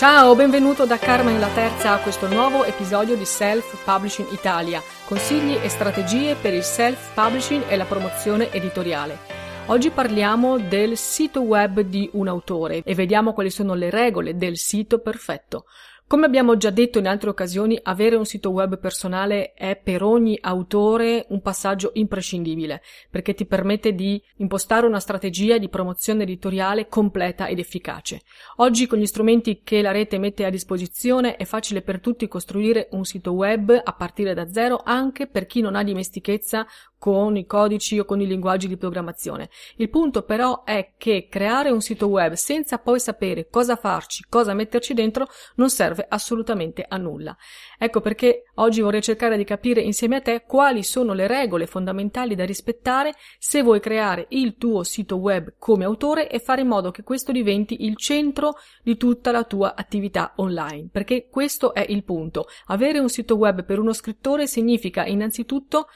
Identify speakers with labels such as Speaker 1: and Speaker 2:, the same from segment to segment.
Speaker 1: Ciao, benvenuto da Carmen la Terza a questo nuovo episodio di Self Publishing Italia, consigli e strategie per il self publishing e la promozione editoriale. Oggi parliamo del sito web di un autore e vediamo quali sono le regole del sito perfetto. Come abbiamo già detto in altre occasioni, avere un sito web personale è per ogni autore un passaggio imprescindibile, perché ti permette di impostare una strategia di promozione editoriale completa ed efficace. Oggi con gli strumenti che la rete mette a disposizione è facile per tutti costruire un sito web a partire da zero anche per chi non ha dimestichezza con i codici o con i linguaggi di programmazione. Il punto però è che creare un sito web senza poi sapere cosa farci, cosa metterci dentro, non serve assolutamente a nulla. Ecco perché oggi vorrei cercare di capire insieme a te quali sono le regole fondamentali da rispettare se vuoi creare il tuo sito web come autore e fare in modo che questo diventi il centro di tutta la tua attività online. Perché questo è il punto. Avere un sito web per uno scrittore significa innanzitutto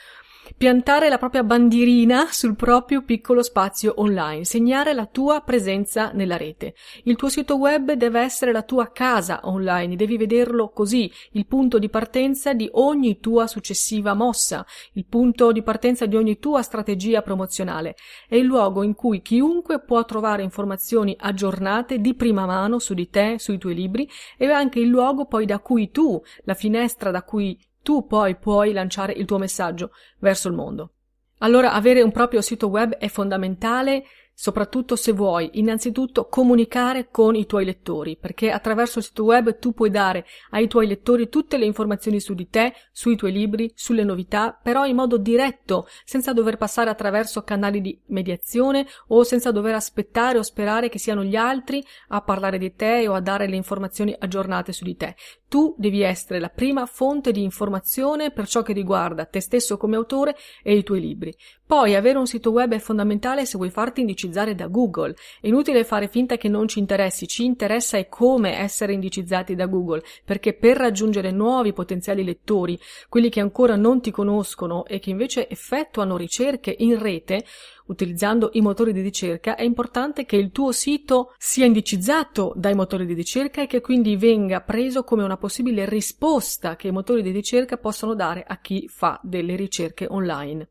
Speaker 1: piantare la propria bandierina sul proprio piccolo spazio online, segnare la tua presenza nella rete. Il tuo sito web deve essere la tua casa online, devi vederlo così, il punto di partenza di ogni tua successiva mossa, il punto di partenza di ogni tua strategia promozionale. È il luogo in cui chiunque può trovare informazioni aggiornate di prima mano su di te, sui tuoi libri, e anche il luogo poi da cui tu, la finestra da cui tu poi puoi lanciare il tuo messaggio verso il mondo. Allora avere un proprio sito web è fondamentale soprattutto se vuoi innanzitutto comunicare con i tuoi lettori, perché attraverso il sito web tu puoi dare ai tuoi lettori tutte le informazioni su di te, sui tuoi libri, sulle novità, però in modo diretto, senza dover passare attraverso canali di mediazione o senza dover aspettare o sperare che siano gli altri a parlare di te o a dare le informazioni aggiornate su di te. Tu devi essere la prima fonte di informazione per ciò che riguarda te stesso come autore e i tuoi libri. Poi avere un sito web è fondamentale se vuoi farti indicizzare da Google. È inutile fare finta che non ci interessi, ci interessa è come essere indicizzati da Google, perché per raggiungere nuovi potenziali lettori, quelli che ancora non ti conoscono e che invece effettuano ricerche in rete, utilizzando i motori di ricerca, è importante che il tuo sito sia indicizzato dai motori di ricerca e che quindi venga preso come una possibile risposta che i motori di ricerca possono dare a chi fa delle ricerche online.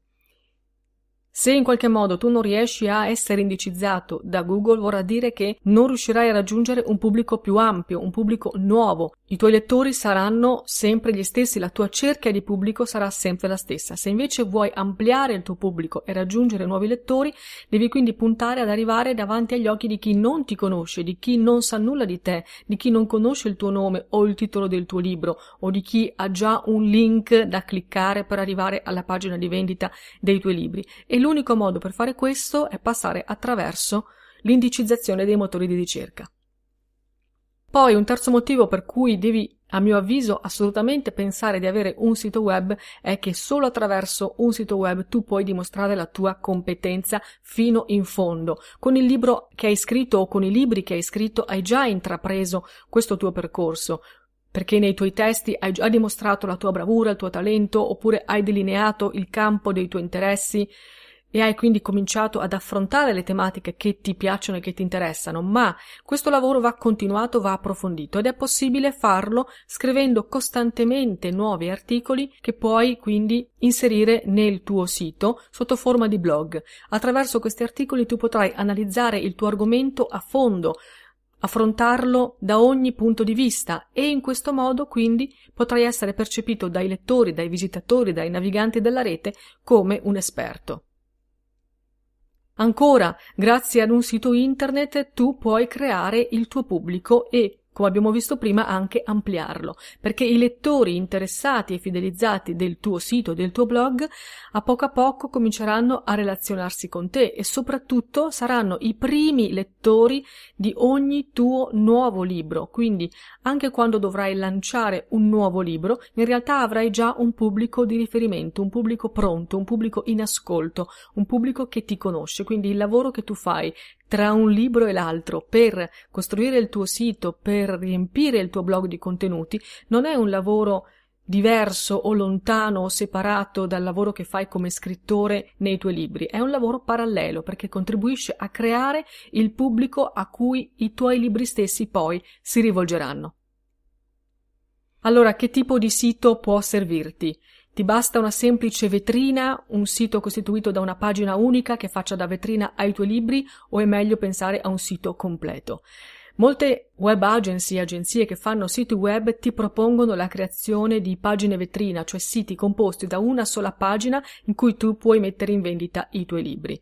Speaker 1: Se in qualche modo tu non riesci a essere indicizzato da Google, vorrà dire che non riuscirai a raggiungere un pubblico più ampio, un pubblico nuovo. I tuoi lettori saranno sempre gli stessi, la tua cerchia di pubblico sarà sempre la stessa. Se invece vuoi ampliare il tuo pubblico e raggiungere nuovi lettori, devi quindi puntare ad arrivare davanti agli occhi di chi non ti conosce, di chi non sa nulla di te, di chi non conosce il tuo nome o il titolo del tuo libro, o di chi ha già un link da cliccare per arrivare alla pagina di vendita dei tuoi libri. E l'unico modo per fare questo è passare attraverso l'indicizzazione dei motori di ricerca. Poi un terzo motivo per cui devi, a mio avviso, assolutamente pensare di avere un sito web è che solo attraverso un sito web tu puoi dimostrare la tua competenza fino in fondo. Con il libro che hai scritto o con i libri che hai scritto hai già intrapreso questo tuo percorso perché nei tuoi testi hai già dimostrato la tua bravura, il tuo talento, oppure hai delineato il campo dei tuoi interessi, e hai quindi cominciato ad affrontare le tematiche che ti piacciono e che ti interessano, ma questo lavoro va continuato, va approfondito ed è possibile farlo scrivendo costantemente nuovi articoli che puoi quindi inserire nel tuo sito sotto forma di blog. Attraverso questi articoli tu potrai analizzare il tuo argomento a fondo, affrontarlo da ogni punto di vista e in questo modo quindi potrai essere percepito dai lettori, dai visitatori, dai naviganti della rete come un esperto. Ancora, grazie ad un sito internet tu puoi creare il tuo pubblico e come abbiamo visto prima, anche ampliarlo, perché i lettori interessati e fidelizzati del tuo sito, del tuo blog, a poco a poco cominceranno a relazionarsi con te e soprattutto saranno i primi lettori di ogni tuo nuovo libro. Quindi, anche quando dovrai lanciare un nuovo libro, in realtà avrai già un pubblico di riferimento, un pubblico pronto, un pubblico in ascolto, un pubblico che ti conosce. Quindi il lavoro che tu fai tra un libro e l'altro per costruire il tuo sito, per riempire il tuo blog di contenuti, non è un lavoro diverso o lontano o separato dal lavoro che fai come scrittore nei tuoi libri, è un lavoro parallelo perché contribuisce a creare il pubblico a cui i tuoi libri stessi poi si rivolgeranno. Allora, che tipo di sito può servirti? Ti basta una semplice vetrina, un sito costituito da una pagina unica che faccia da vetrina ai tuoi libri o è meglio pensare a un sito completo? Molte web agency, agenzie che fanno siti web ti propongono la creazione di pagine vetrina, cioè siti composti da una sola pagina in cui tu puoi mettere in vendita i tuoi libri.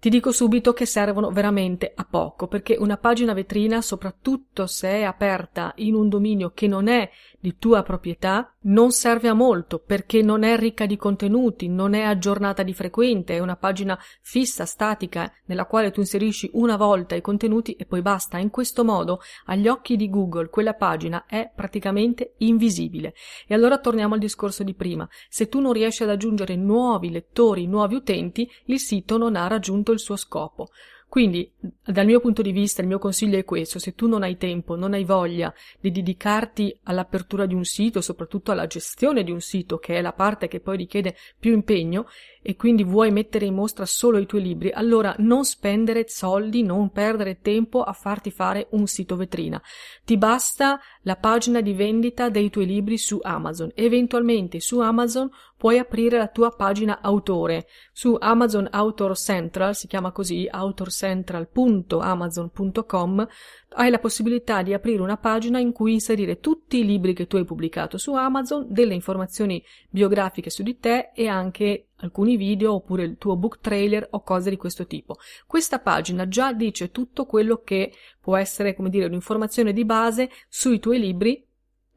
Speaker 1: Ti dico subito che servono veramente a poco, perché una pagina vetrina, soprattutto se è aperta in un dominio che non è di tua proprietà, non serve a molto perché non è ricca di contenuti, non è aggiornata di frequente, è una pagina fissa, statica, nella quale tu inserisci una volta i contenuti e poi basta. In questo modo, agli occhi di Google, quella pagina è praticamente invisibile. E allora torniamo al discorso di prima. Se tu non riesci ad aggiungere nuovi lettori, nuovi utenti, il sito non ha raggiunto il suo scopo. Quindi, dal mio punto di vista, il mio consiglio è questo, se tu non hai tempo, non hai voglia di dedicarti all'apertura di un sito, soprattutto alla gestione di un sito, che è la parte che poi richiede più impegno, e quindi vuoi mettere in mostra solo i tuoi libri, allora non spendere soldi, non perdere tempo a farti fare un sito vetrina. Ti basta la pagina di vendita dei tuoi libri su Amazon. Eventualmente su Amazon puoi aprire la tua pagina autore. Su Amazon Author Central, si chiama così, authorcentral.amazon.com, hai la possibilità di aprire una pagina in cui inserire tutti i libri che tu hai pubblicato su Amazon, delle informazioni biografiche su di te e anche alcuni video oppure il tuo book trailer o cose di questo tipo. Questa pagina già dice tutto quello che può essere, come dire, un'informazione di base sui tuoi libri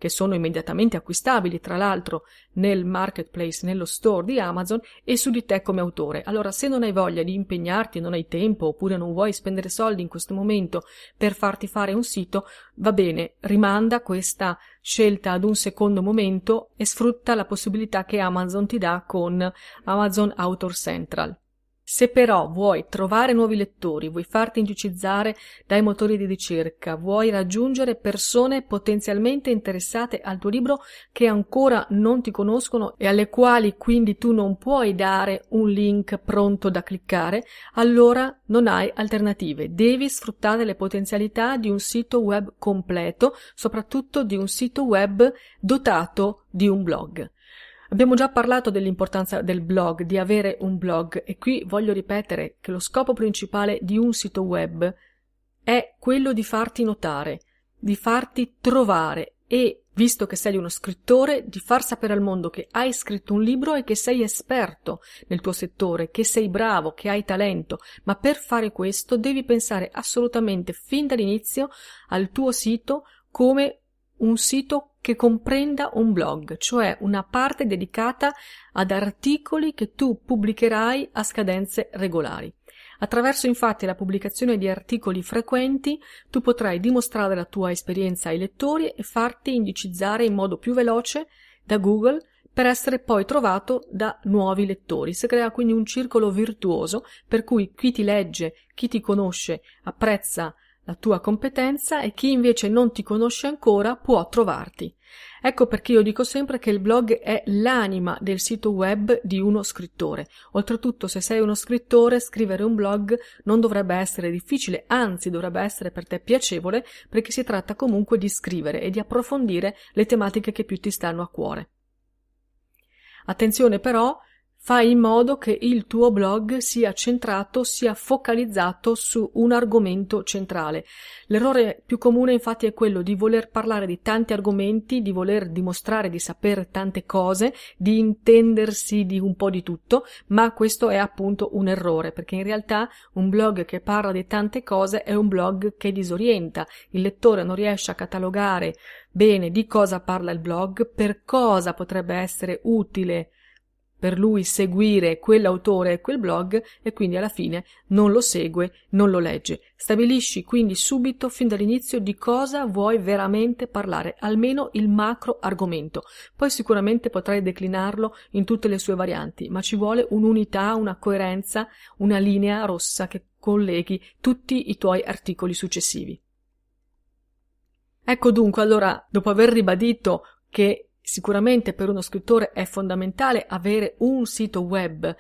Speaker 1: che sono immediatamente acquistabili, tra l'altro, nel marketplace, nello store di Amazon e su di te come autore. Allora, se non hai voglia di impegnarti, non hai tempo oppure non vuoi spendere soldi in questo momento per farti fare un sito, va bene, rimanda questa scelta ad un secondo momento e sfrutta la possibilità che Amazon ti dà con Amazon Author Central. Se però vuoi trovare nuovi lettori, vuoi farti indicizzare dai motori di ricerca, vuoi raggiungere persone potenzialmente interessate al tuo libro che ancora non ti conoscono e alle quali quindi tu non puoi dare un link pronto da cliccare, allora non hai alternative. Devi sfruttare le potenzialità di un sito web completo, soprattutto di un sito web dotato di un blog. Abbiamo già parlato dell'importanza del blog, di avere un blog e qui voglio ripetere che lo scopo principale di un sito web è quello di farti notare, di farti trovare e, visto che sei uno scrittore, di far sapere al mondo che hai scritto un libro e che sei esperto nel tuo settore, che sei bravo, che hai talento, ma per fare questo devi pensare assolutamente fin dall'inizio al tuo sito come un sito che comprenda un blog, cioè una parte dedicata ad articoli che tu pubblicherai a scadenze regolari. Attraverso infatti la pubblicazione di articoli frequenti tu potrai dimostrare la tua esperienza ai lettori e farti indicizzare in modo più veloce da Google per essere poi trovato da nuovi lettori. Si crea quindi un circolo virtuoso per cui chi ti legge, chi ti conosce, apprezza la tua competenza e chi invece non ti conosce ancora può trovarti. Ecco perché io dico sempre che il blog è l'anima del sito web di uno scrittore. Oltretutto, se sei uno scrittore, scrivere un blog non dovrebbe essere difficile, anzi dovrebbe essere per te piacevole, perché si tratta comunque di scrivere e di approfondire le tematiche che più ti stanno a cuore. Attenzione però, Fai in modo che il tuo blog sia centrato, sia focalizzato su un argomento centrale. L'errore più comune infatti è quello di voler parlare di tanti argomenti, di voler dimostrare di sapere tante cose, di intendersi di un po' di tutto, ma questo è appunto un errore, perché in realtà un blog che parla di tante cose è un blog che disorienta. Il lettore non riesce a catalogare bene di cosa parla il blog, per cosa potrebbe essere utile per lui seguire quell'autore e quel blog e quindi alla fine non lo segue, non lo legge. Stabilisci quindi subito, fin dall'inizio, di cosa vuoi veramente parlare, almeno il macro argomento. Poi sicuramente potrai declinarlo in tutte le sue varianti, ma ci vuole un'unità, una coerenza, una linea rossa che colleghi tutti i tuoi articoli successivi. Ecco dunque allora, dopo aver ribadito che Sicuramente per uno scrittore è fondamentale avere un sito web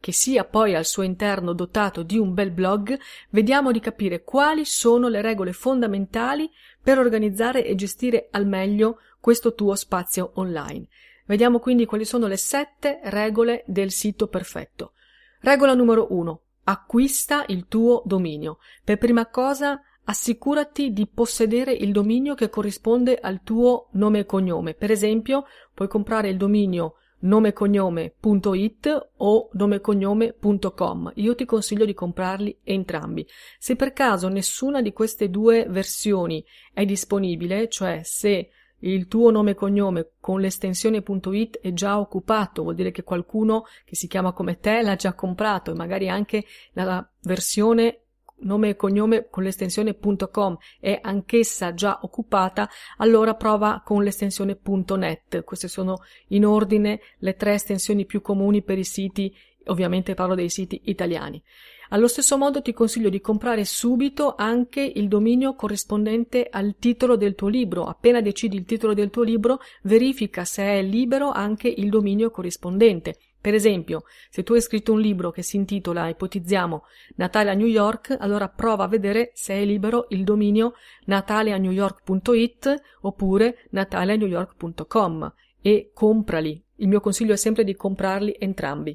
Speaker 1: che sia poi al suo interno dotato di un bel blog, vediamo di capire quali sono le regole fondamentali per organizzare e gestire al meglio questo tuo spazio online. Vediamo quindi quali sono le sette regole del sito perfetto. Regola numero uno. Acquista il tuo dominio. Per prima cosa assicurati di possedere il dominio che corrisponde al tuo nome e cognome. Per esempio, puoi comprare il dominio nomecognome.it o nomecognome.com. Io ti consiglio di comprarli entrambi. Se per caso nessuna di queste due versioni è disponibile, cioè se il tuo nome e cognome con l'estensione .it è già occupato, vuol dire che qualcuno che si chiama come te l'ha già comprato e magari anche la versione nome e cognome con l'estensione .com è anch'essa già occupata, allora prova con l'estensione .net. Queste sono in ordine le tre estensioni più comuni per i siti, ovviamente parlo dei siti italiani. Allo stesso modo ti consiglio di comprare subito anche il dominio corrispondente al titolo del tuo libro. Appena decidi il titolo del tuo libro, verifica se è libero anche il dominio corrispondente. Per esempio, se tu hai scritto un libro che si intitola, ipotizziamo, Natale a New York, allora prova a vedere se è libero il dominio nataleanewyork.it oppure nataleanewyork.com e comprali. Il mio consiglio è sempre di comprarli entrambi.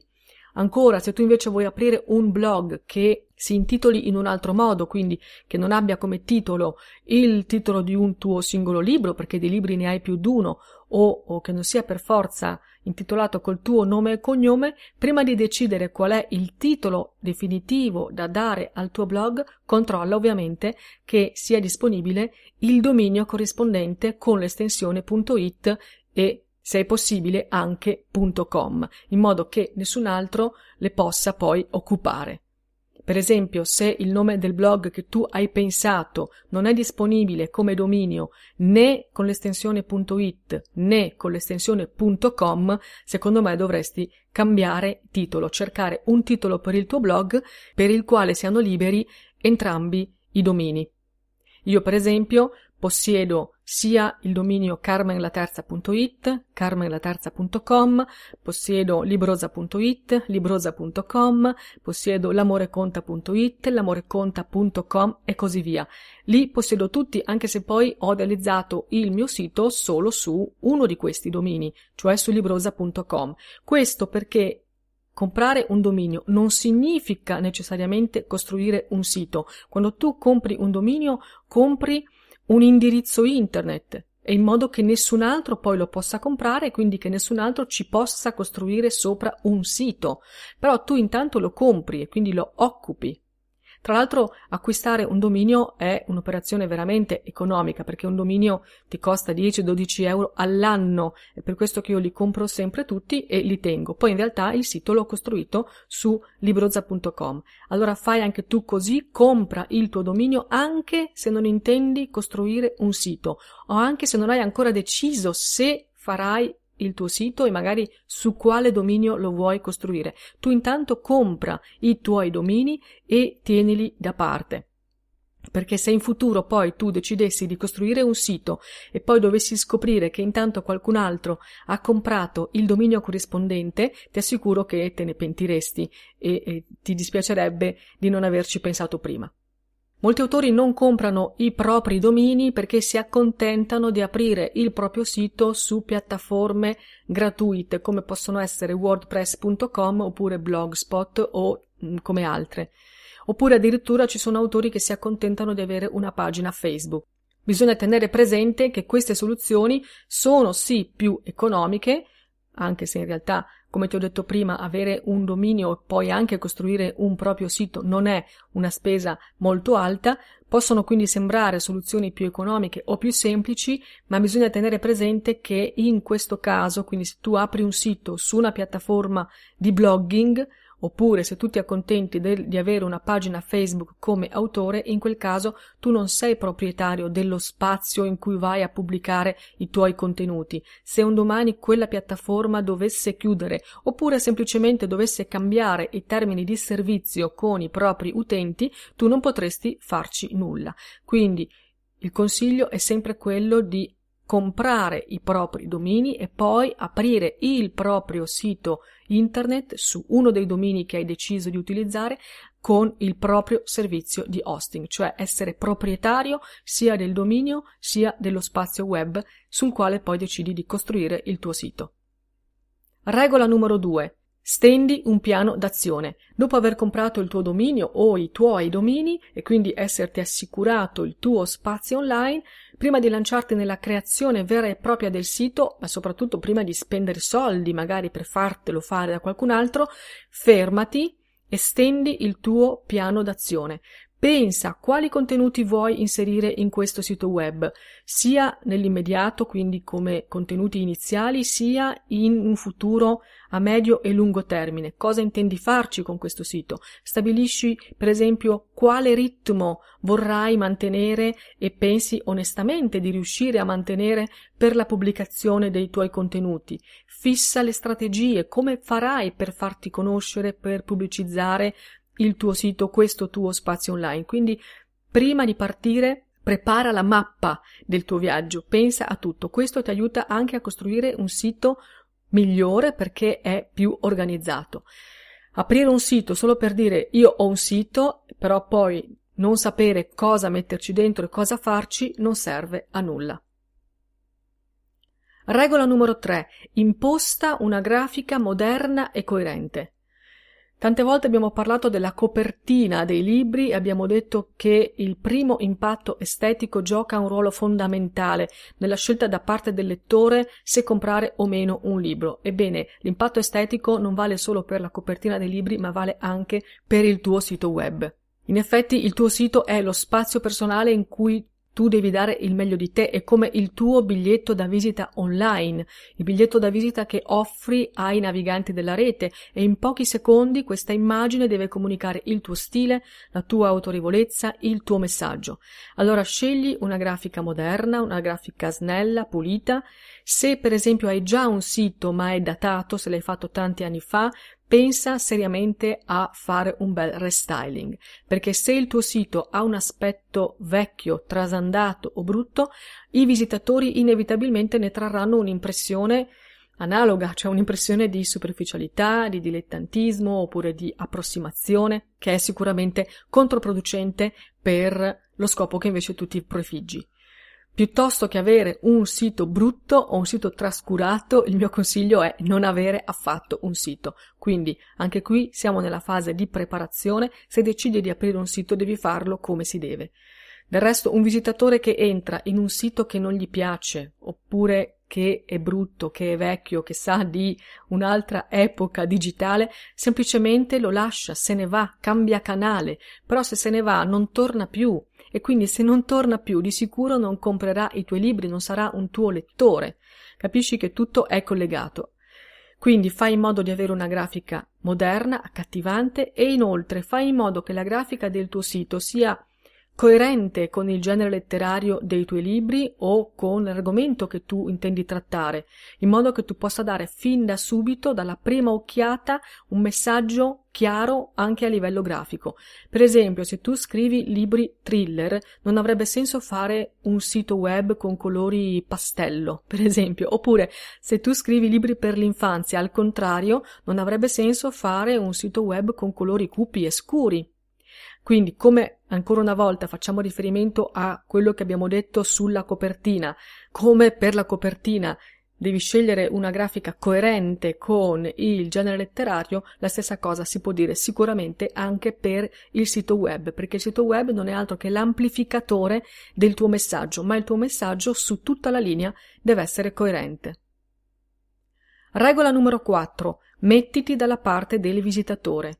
Speaker 1: Ancora, se tu invece vuoi aprire un blog che si intitoli in un altro modo, quindi che non abbia come titolo il titolo di un tuo singolo libro, perché di libri ne hai più di uno, o, o che non sia per forza intitolato col tuo nome e cognome, prima di decidere qual è il titolo definitivo da dare al tuo blog, controlla ovviamente che sia disponibile il dominio corrispondente con l'estensione .it e se è possibile anche .com, in modo che nessun altro le possa poi occupare. Per esempio, se il nome del blog che tu hai pensato non è disponibile come dominio né con l'estensione .it né con l'estensione .com, secondo me dovresti cambiare titolo, cercare un titolo per il tuo blog per il quale siano liberi entrambi i domini. Io, per esempio, possiedo sia il dominio carmenlaterza.it, carmenlaterza.com, possiedo librosa.it, librosa.com, possiedo l'amoreconta.it, l'amoreconta.com e così via. Li possiedo tutti anche se poi ho realizzato il mio sito solo su uno di questi domini, cioè su librosa.com. Questo perché Comprare un dominio non significa necessariamente costruire un sito. Quando tu compri un dominio, compri un indirizzo internet e in modo che nessun altro poi lo possa comprare e quindi che nessun altro ci possa costruire sopra un sito. Però tu intanto lo compri e quindi lo occupi. Tra l'altro acquistare un dominio è un'operazione veramente economica perché un dominio ti costa 10-12 euro all'anno, è per questo che io li compro sempre tutti e li tengo. Poi in realtà il sito l'ho costruito su libroza.com. Allora fai anche tu così, compra il tuo dominio anche se non intendi costruire un sito o anche se non hai ancora deciso se farai il tuo sito e magari su quale dominio lo vuoi costruire. Tu intanto compra i tuoi domini e tienili da parte. perché se in futuro poi tu decidessi di costruire un sito e poi dovessi scoprire che intanto qualcun altro ha comprato il dominio corrispondente, ti assicuro che te ne pentiresti e, e ti dispiacerebbe di non averci pensato prima. Molti autori non comprano i propri domini perché si accontentano di aprire il proprio sito su piattaforme gratuite come possono essere wordpress.com oppure blogspot o mm, come altre. Oppure addirittura ci sono autori che si accontentano di avere una pagina Facebook. Bisogna tenere presente che queste soluzioni sono sì più economiche, anche se in realtà come ti ho detto prima, avere un dominio e poi anche costruire un proprio sito non è una spesa molto alta, possono quindi sembrare soluzioni più economiche o più semplici, ma bisogna tenere presente che in questo caso, quindi se tu apri un sito su una piattaforma di blogging, Oppure se tu ti accontenti del, di avere una pagina Facebook come autore, in quel caso tu non sei proprietario dello spazio in cui vai a pubblicare i tuoi contenuti. Se un domani quella piattaforma dovesse chiudere oppure semplicemente dovesse cambiare i termini di servizio con i propri utenti, tu non potresti farci nulla. Quindi il consiglio è sempre quello di comprare i propri domini e poi aprire il proprio sito internet su uno dei domini che hai deciso di utilizzare con il proprio servizio di hosting, cioè essere proprietario sia del dominio sia dello spazio web sul quale poi decidi di costruire il tuo sito. Regola numero 2. Stendi un piano d'azione. Dopo aver comprato il tuo dominio o i tuoi domini e quindi esserti assicurato il tuo spazio online, prima di lanciarti nella creazione vera e propria del sito, ma soprattutto prima di spendere soldi magari per fartelo fare da qualcun altro, fermati e stendi il tuo piano d'azione. Pensa quali contenuti vuoi inserire in questo sito web, sia nell'immediato, quindi come contenuti iniziali, sia in un futuro a medio e lungo termine. Cosa intendi farci con questo sito? Stabilisci, per esempio, quale ritmo vorrai mantenere e pensi onestamente di riuscire a mantenere per la pubblicazione dei tuoi contenuti. Fissa le strategie, come farai per farti conoscere, per pubblicizzare il tuo sito, questo tuo spazio online. Quindi, prima di partire, prepara la mappa del tuo viaggio, pensa a tutto. Questo ti aiuta anche a costruire un sito migliore perché è più organizzato. Aprire un sito solo per dire io ho un sito, però poi non sapere cosa metterci dentro e cosa farci non serve a nulla. Regola numero 3. Imposta una grafica moderna e coerente. Tante volte abbiamo parlato della copertina dei libri e abbiamo detto che il primo impatto estetico gioca un ruolo fondamentale nella scelta da parte del lettore se comprare o meno un libro. Ebbene, l'impatto estetico non vale solo per la copertina dei libri, ma vale anche per il tuo sito web. In effetti il tuo sito è lo spazio personale in cui tu devi dare il meglio di te, è come il tuo biglietto da visita online, il biglietto da visita che offri ai naviganti della rete e in pochi secondi questa immagine deve comunicare il tuo stile, la tua autorevolezza, il tuo messaggio. Allora scegli una grafica moderna, una grafica snella, pulita. Se per esempio hai già un sito ma è datato, se l'hai fatto tanti anni fa, pensa seriamente a fare un bel restyling, perché se il tuo sito ha un aspetto vecchio, trasandato o brutto, i visitatori inevitabilmente ne trarranno un'impressione analoga, cioè un'impressione di superficialità, di dilettantismo oppure di approssimazione, che è sicuramente controproducente per lo scopo che invece tu ti prefiggi. Piuttosto che avere un sito brutto o un sito trascurato, il mio consiglio è non avere affatto un sito. Quindi anche qui siamo nella fase di preparazione, se decidi di aprire un sito devi farlo come si deve. Del resto un visitatore che entra in un sito che non gli piace, oppure che è brutto, che è vecchio, che sa di un'altra epoca digitale, semplicemente lo lascia, se ne va, cambia canale, però se se ne va non torna più e quindi se non torna più di sicuro non comprerà i tuoi libri, non sarà un tuo lettore. Capisci che tutto è collegato. Quindi fai in modo di avere una grafica moderna, accattivante e inoltre fai in modo che la grafica del tuo sito sia coerente con il genere letterario dei tuoi libri o con l'argomento che tu intendi trattare, in modo che tu possa dare fin da subito, dalla prima occhiata, un messaggio chiaro anche a livello grafico. Per esempio, se tu scrivi libri thriller, non avrebbe senso fare un sito web con colori pastello, per esempio, oppure se tu scrivi libri per l'infanzia, al contrario, non avrebbe senso fare un sito web con colori cupi e scuri. Quindi, come ancora una volta facciamo riferimento a quello che abbiamo detto sulla copertina, come per la copertina devi scegliere una grafica coerente con il genere letterario, la stessa cosa si può dire sicuramente anche per il sito web, perché il sito web non è altro che l'amplificatore del tuo messaggio, ma il tuo messaggio su tutta la linea deve essere coerente. Regola numero 4. Mettiti dalla parte del visitatore.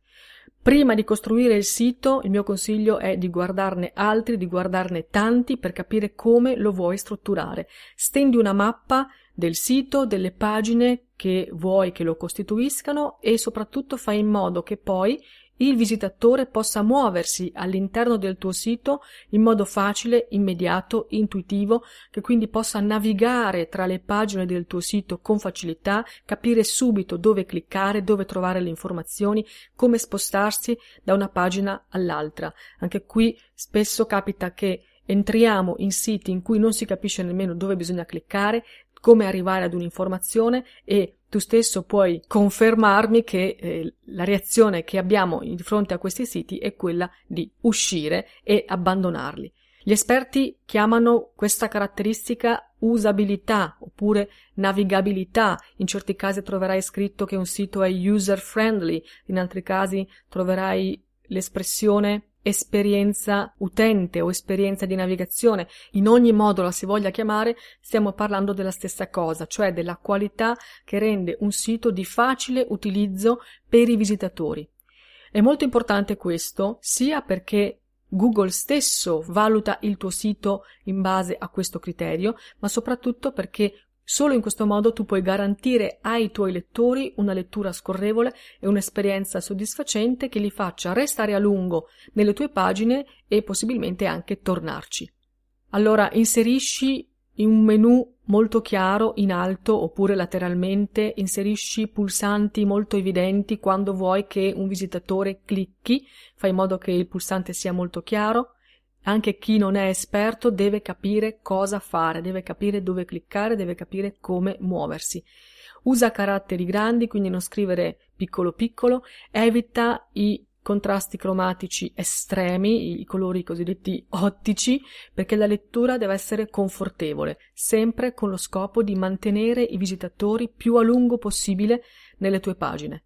Speaker 1: Prima di costruire il sito, il mio consiglio è di guardarne altri, di guardarne tanti per capire come lo vuoi strutturare. Stendi una mappa del sito, delle pagine che vuoi che lo costituiscano e soprattutto fai in modo che poi il visitatore possa muoversi all'interno del tuo sito in modo facile, immediato, intuitivo, che quindi possa navigare tra le pagine del tuo sito con facilità, capire subito dove cliccare, dove trovare le informazioni, come spostarsi da una pagina all'altra. Anche qui spesso capita che entriamo in siti in cui non si capisce nemmeno dove bisogna cliccare, come arrivare ad un'informazione e tu stesso puoi confermarmi che eh, la reazione che abbiamo di fronte a questi siti è quella di uscire e abbandonarli. Gli esperti chiamano questa caratteristica usabilità oppure navigabilità. In certi casi troverai scritto che un sito è user friendly, in altri casi troverai l'espressione esperienza utente o esperienza di navigazione, in ogni modo la si voglia chiamare, stiamo parlando della stessa cosa, cioè della qualità che rende un sito di facile utilizzo per i visitatori. È molto importante questo, sia perché Google stesso valuta il tuo sito in base a questo criterio, ma soprattutto perché Solo in questo modo tu puoi garantire ai tuoi lettori una lettura scorrevole e un'esperienza soddisfacente che li faccia restare a lungo nelle tue pagine e possibilmente anche tornarci. Allora inserisci in un menu molto chiaro in alto oppure lateralmente, inserisci pulsanti molto evidenti quando vuoi che un visitatore clicchi, fai in modo che il pulsante sia molto chiaro, anche chi non è esperto deve capire cosa fare, deve capire dove cliccare, deve capire come muoversi. Usa caratteri grandi, quindi non scrivere piccolo piccolo, evita i contrasti cromatici estremi, i colori cosiddetti ottici, perché la lettura deve essere confortevole, sempre con lo scopo di mantenere i visitatori più a lungo possibile nelle tue pagine.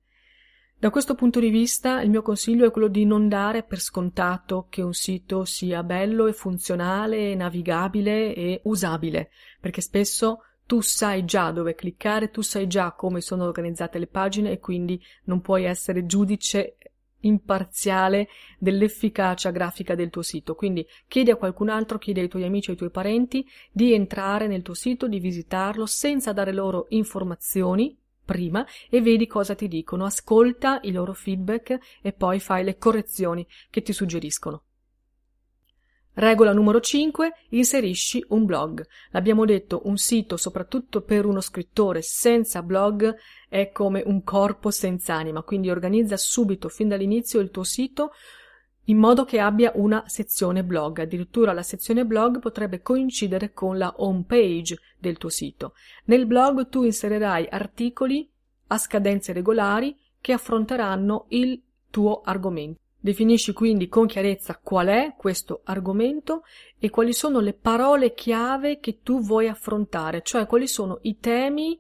Speaker 1: Da questo punto di vista il mio consiglio è quello di non dare per scontato che un sito sia bello e funzionale, navigabile e usabile, perché spesso tu sai già dove cliccare, tu sai già come sono organizzate le pagine e quindi non puoi essere giudice imparziale dell'efficacia grafica del tuo sito. Quindi chiedi a qualcun altro, chiedi ai tuoi amici, ai tuoi parenti di entrare nel tuo sito, di visitarlo senza dare loro informazioni prima e vedi cosa ti dicono, ascolta i loro feedback e poi fai le correzioni che ti suggeriscono. Regola numero 5. Inserisci un blog. L'abbiamo detto, un sito, soprattutto per uno scrittore senza blog, è come un corpo senza anima, quindi organizza subito, fin dall'inizio, il tuo sito in modo che abbia una sezione blog. Addirittura la sezione blog potrebbe coincidere con la home page del tuo sito. Nel blog tu inserirai articoli a scadenze regolari che affronteranno il tuo argomento. Definisci quindi con chiarezza qual è questo argomento e quali sono le parole chiave che tu vuoi affrontare, cioè quali sono i temi,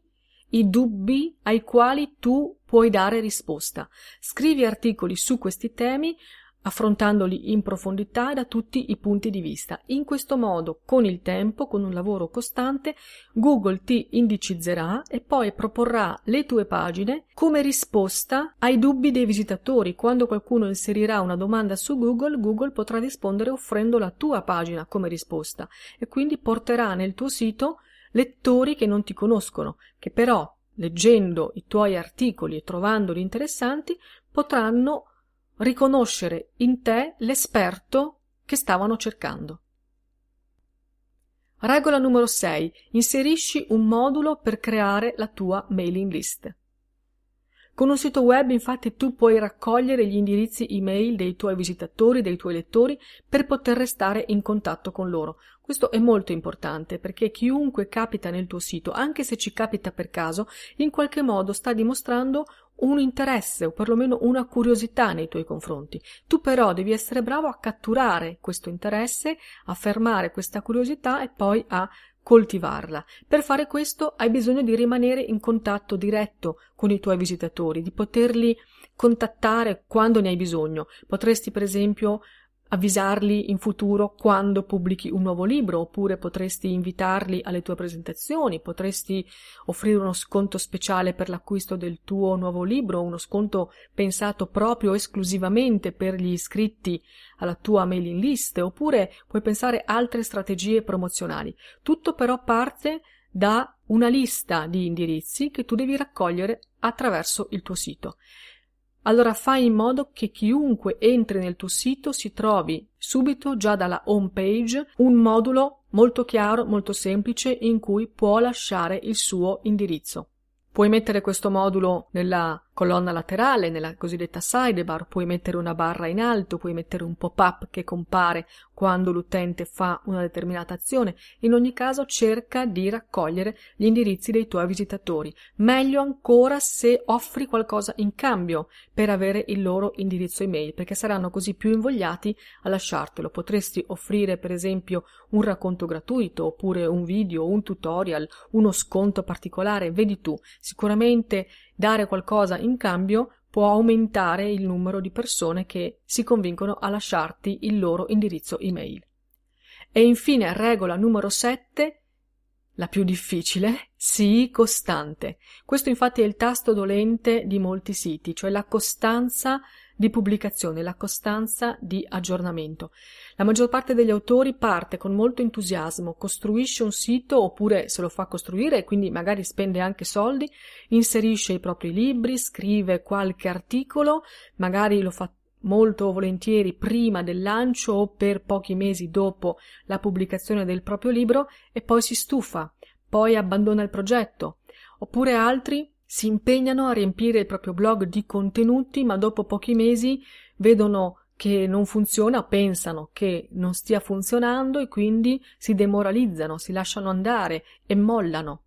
Speaker 1: i dubbi ai quali tu puoi dare risposta. Scrivi articoli su questi temi affrontandoli in profondità da tutti i punti di vista. In questo modo, con il tempo, con un lavoro costante, Google ti indicizzerà e poi proporrà le tue pagine come risposta ai dubbi dei visitatori. Quando qualcuno inserirà una domanda su Google, Google potrà rispondere offrendo la tua pagina come risposta e quindi porterà nel tuo sito lettori che non ti conoscono, che però leggendo i tuoi articoli e trovandoli interessanti potranno riconoscere in te l'esperto che stavano cercando. Regola numero 6. Inserisci un modulo per creare la tua mailing list. Con un sito web infatti tu puoi raccogliere gli indirizzi email dei tuoi visitatori, dei tuoi lettori, per poter restare in contatto con loro. Questo è molto importante perché chiunque capita nel tuo sito, anche se ci capita per caso, in qualche modo sta dimostrando un interesse o perlomeno una curiosità nei tuoi confronti. Tu però devi essere bravo a catturare questo interesse, a fermare questa curiosità e poi a coltivarla. Per fare questo hai bisogno di rimanere in contatto diretto con i tuoi visitatori, di poterli contattare quando ne hai bisogno. Potresti, per esempio, avvisarli in futuro quando pubblichi un nuovo libro, oppure potresti invitarli alle tue presentazioni, potresti offrire uno sconto speciale per l'acquisto del tuo nuovo libro, uno sconto pensato proprio esclusivamente per gli iscritti alla tua mailing list, oppure puoi pensare altre strategie promozionali. Tutto però parte da una lista di indirizzi che tu devi raccogliere attraverso il tuo sito allora fai in modo che chiunque entri nel tuo sito si trovi subito già dalla home page un modulo molto chiaro, molto semplice in cui può lasciare il suo indirizzo. Puoi mettere questo modulo nella colonna laterale, nella cosiddetta sidebar, puoi mettere una barra in alto, puoi mettere un pop-up che compare quando l'utente fa una determinata azione. In ogni caso cerca di raccogliere gli indirizzi dei tuoi visitatori. Meglio ancora se offri qualcosa in cambio per avere il loro indirizzo email, perché saranno così più invogliati a lasciartelo. Potresti offrire per esempio un racconto gratuito, oppure un video, un tutorial, uno sconto particolare, vedi tu. Sicuramente dare qualcosa in cambio può aumentare il numero di persone che si convincono a lasciarti il loro indirizzo email. E infine, regola numero 7, la più difficile, sii costante. Questo infatti è il tasto dolente di molti siti, cioè la costanza di pubblicazione, la costanza di aggiornamento. La maggior parte degli autori parte con molto entusiasmo, costruisce un sito oppure se lo fa costruire e quindi magari spende anche soldi, inserisce i propri libri, scrive qualche articolo, magari lo fa molto volentieri prima del lancio o per pochi mesi dopo la pubblicazione del proprio libro e poi si stufa, poi abbandona il progetto, oppure altri si impegnano a riempire il proprio blog di contenuti, ma dopo pochi mesi vedono che non funziona, pensano che non stia funzionando e quindi si demoralizzano, si lasciano andare e mollano.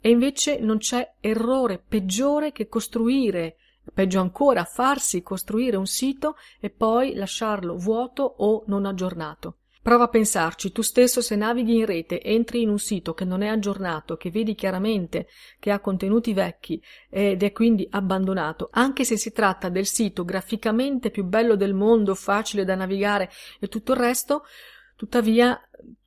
Speaker 1: E invece non c'è errore peggiore che costruire, peggio ancora farsi costruire un sito e poi lasciarlo vuoto o non aggiornato. Prova a pensarci, tu stesso se navighi in rete, entri in un sito che non è aggiornato, che vedi chiaramente che ha contenuti vecchi ed è quindi abbandonato, anche se si tratta del sito graficamente più bello del mondo, facile da navigare e tutto il resto, tuttavia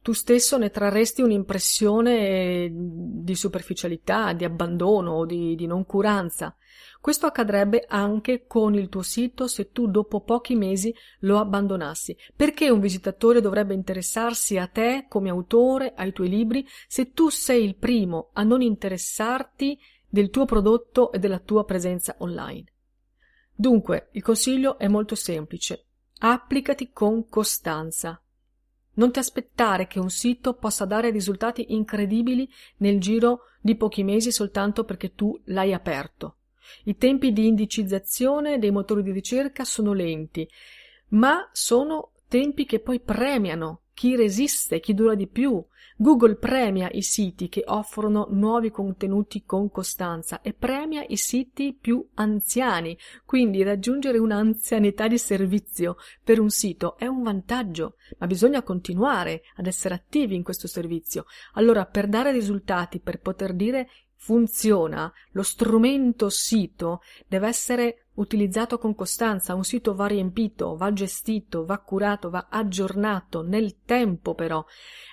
Speaker 1: tu stesso ne trarresti un'impressione di superficialità, di abbandono, di, di noncuranza. Questo accadrebbe anche con il tuo sito se tu dopo pochi mesi lo abbandonassi. Perché un visitatore dovrebbe interessarsi a te come autore, ai tuoi libri, se tu sei il primo a non interessarti del tuo prodotto e della tua presenza online? Dunque, il consiglio è molto semplice. Applicati con costanza. Non ti aspettare che un sito possa dare risultati incredibili nel giro di pochi mesi soltanto perché tu l'hai aperto. I tempi di indicizzazione dei motori di ricerca sono lenti, ma sono tempi che poi premiano chi resiste, chi dura di più. Google premia i siti che offrono nuovi contenuti con costanza e premia i siti più anziani, quindi raggiungere un'anzianità di servizio per un sito è un vantaggio, ma bisogna continuare ad essere attivi in questo servizio. Allora, per dare risultati, per poter dire funziona, lo strumento sito deve essere utilizzato con costanza, un sito va riempito, va gestito, va curato, va aggiornato nel tempo però.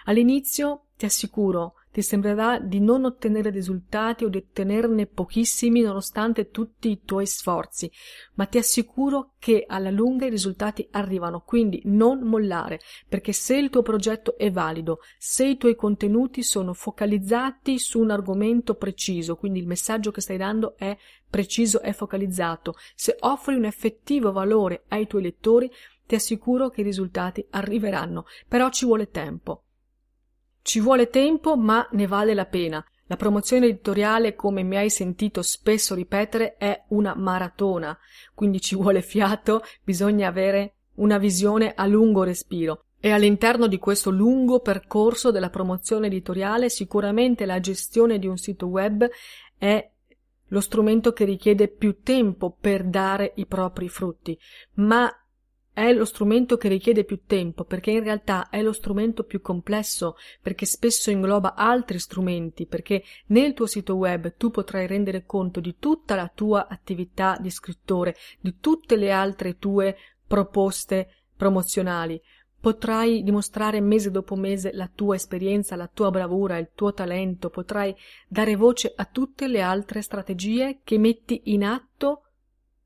Speaker 1: All'inizio ti assicuro ti sembrerà di non ottenere risultati o di ottenerne pochissimi nonostante tutti i tuoi sforzi, ma ti assicuro che alla lunga i risultati arrivano, quindi non mollare, perché se il tuo progetto è valido, se i tuoi contenuti sono focalizzati su un argomento preciso, quindi il messaggio che stai dando è preciso e focalizzato, se offri un effettivo valore ai tuoi lettori, ti assicuro che i risultati arriveranno, però ci vuole tempo. Ci vuole tempo, ma ne vale la pena. La promozione editoriale, come mi hai sentito spesso ripetere, è una maratona, quindi ci vuole fiato, bisogna avere una visione a lungo respiro. E all'interno di questo lungo percorso della promozione editoriale sicuramente la gestione di un sito web è lo strumento che richiede più tempo per dare i propri frutti, ma è lo strumento che richiede più tempo perché in realtà è lo strumento più complesso perché spesso ingloba altri strumenti perché nel tuo sito web tu potrai rendere conto di tutta la tua attività di scrittore, di tutte le altre tue proposte promozionali, Potrai dimostrare mese dopo mese la tua esperienza, la tua bravura, il tuo talento, potrai dare voce a tutte le altre strategie che metti in atto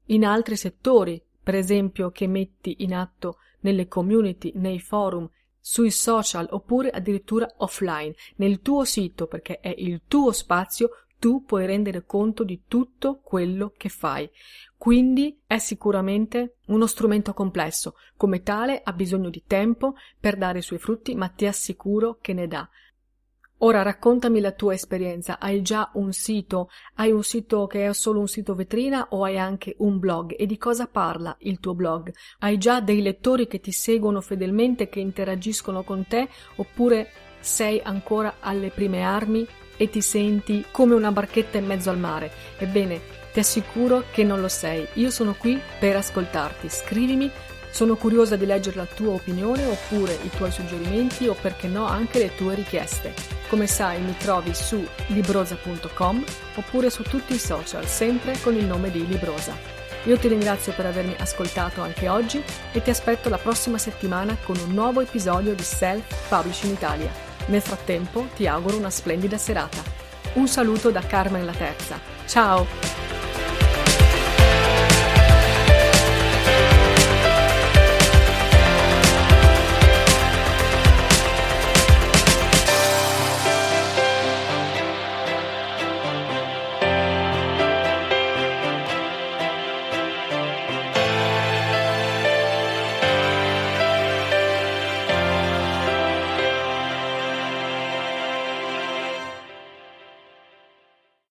Speaker 1: in altri settori, per esempio che metti in atto nelle community, nei forum, sui social oppure addirittura offline, nel tuo sito perché è il tuo spazio tu puoi rendere conto di tutto quello che fai. Quindi è sicuramente uno strumento complesso, come tale ha bisogno di tempo per dare i suoi frutti, ma ti assicuro che ne dà. Ora raccontami la tua esperienza. Hai già un sito? Hai un sito che è solo un sito vetrina o hai anche un blog? E di cosa parla il tuo blog? Hai già dei lettori che ti seguono fedelmente, che interagiscono con te, oppure sei ancora alle prime armi e ti senti come una barchetta in mezzo al mare. Ebbene, ti assicuro che non lo sei. Io sono qui per ascoltarti. Scrivimi, sono curiosa di leggere la tua opinione oppure i tuoi suggerimenti o perché no anche le tue richieste. Come sai mi trovi su librosa.com oppure su tutti i social, sempre con il nome di Librosa. Io ti ringrazio per avermi ascoltato anche oggi e ti aspetto la prossima settimana con un nuovo episodio di Self Publishing Italia. Nel frattempo ti auguro una splendida serata. Un saluto da Carmen la Terza. Ciao!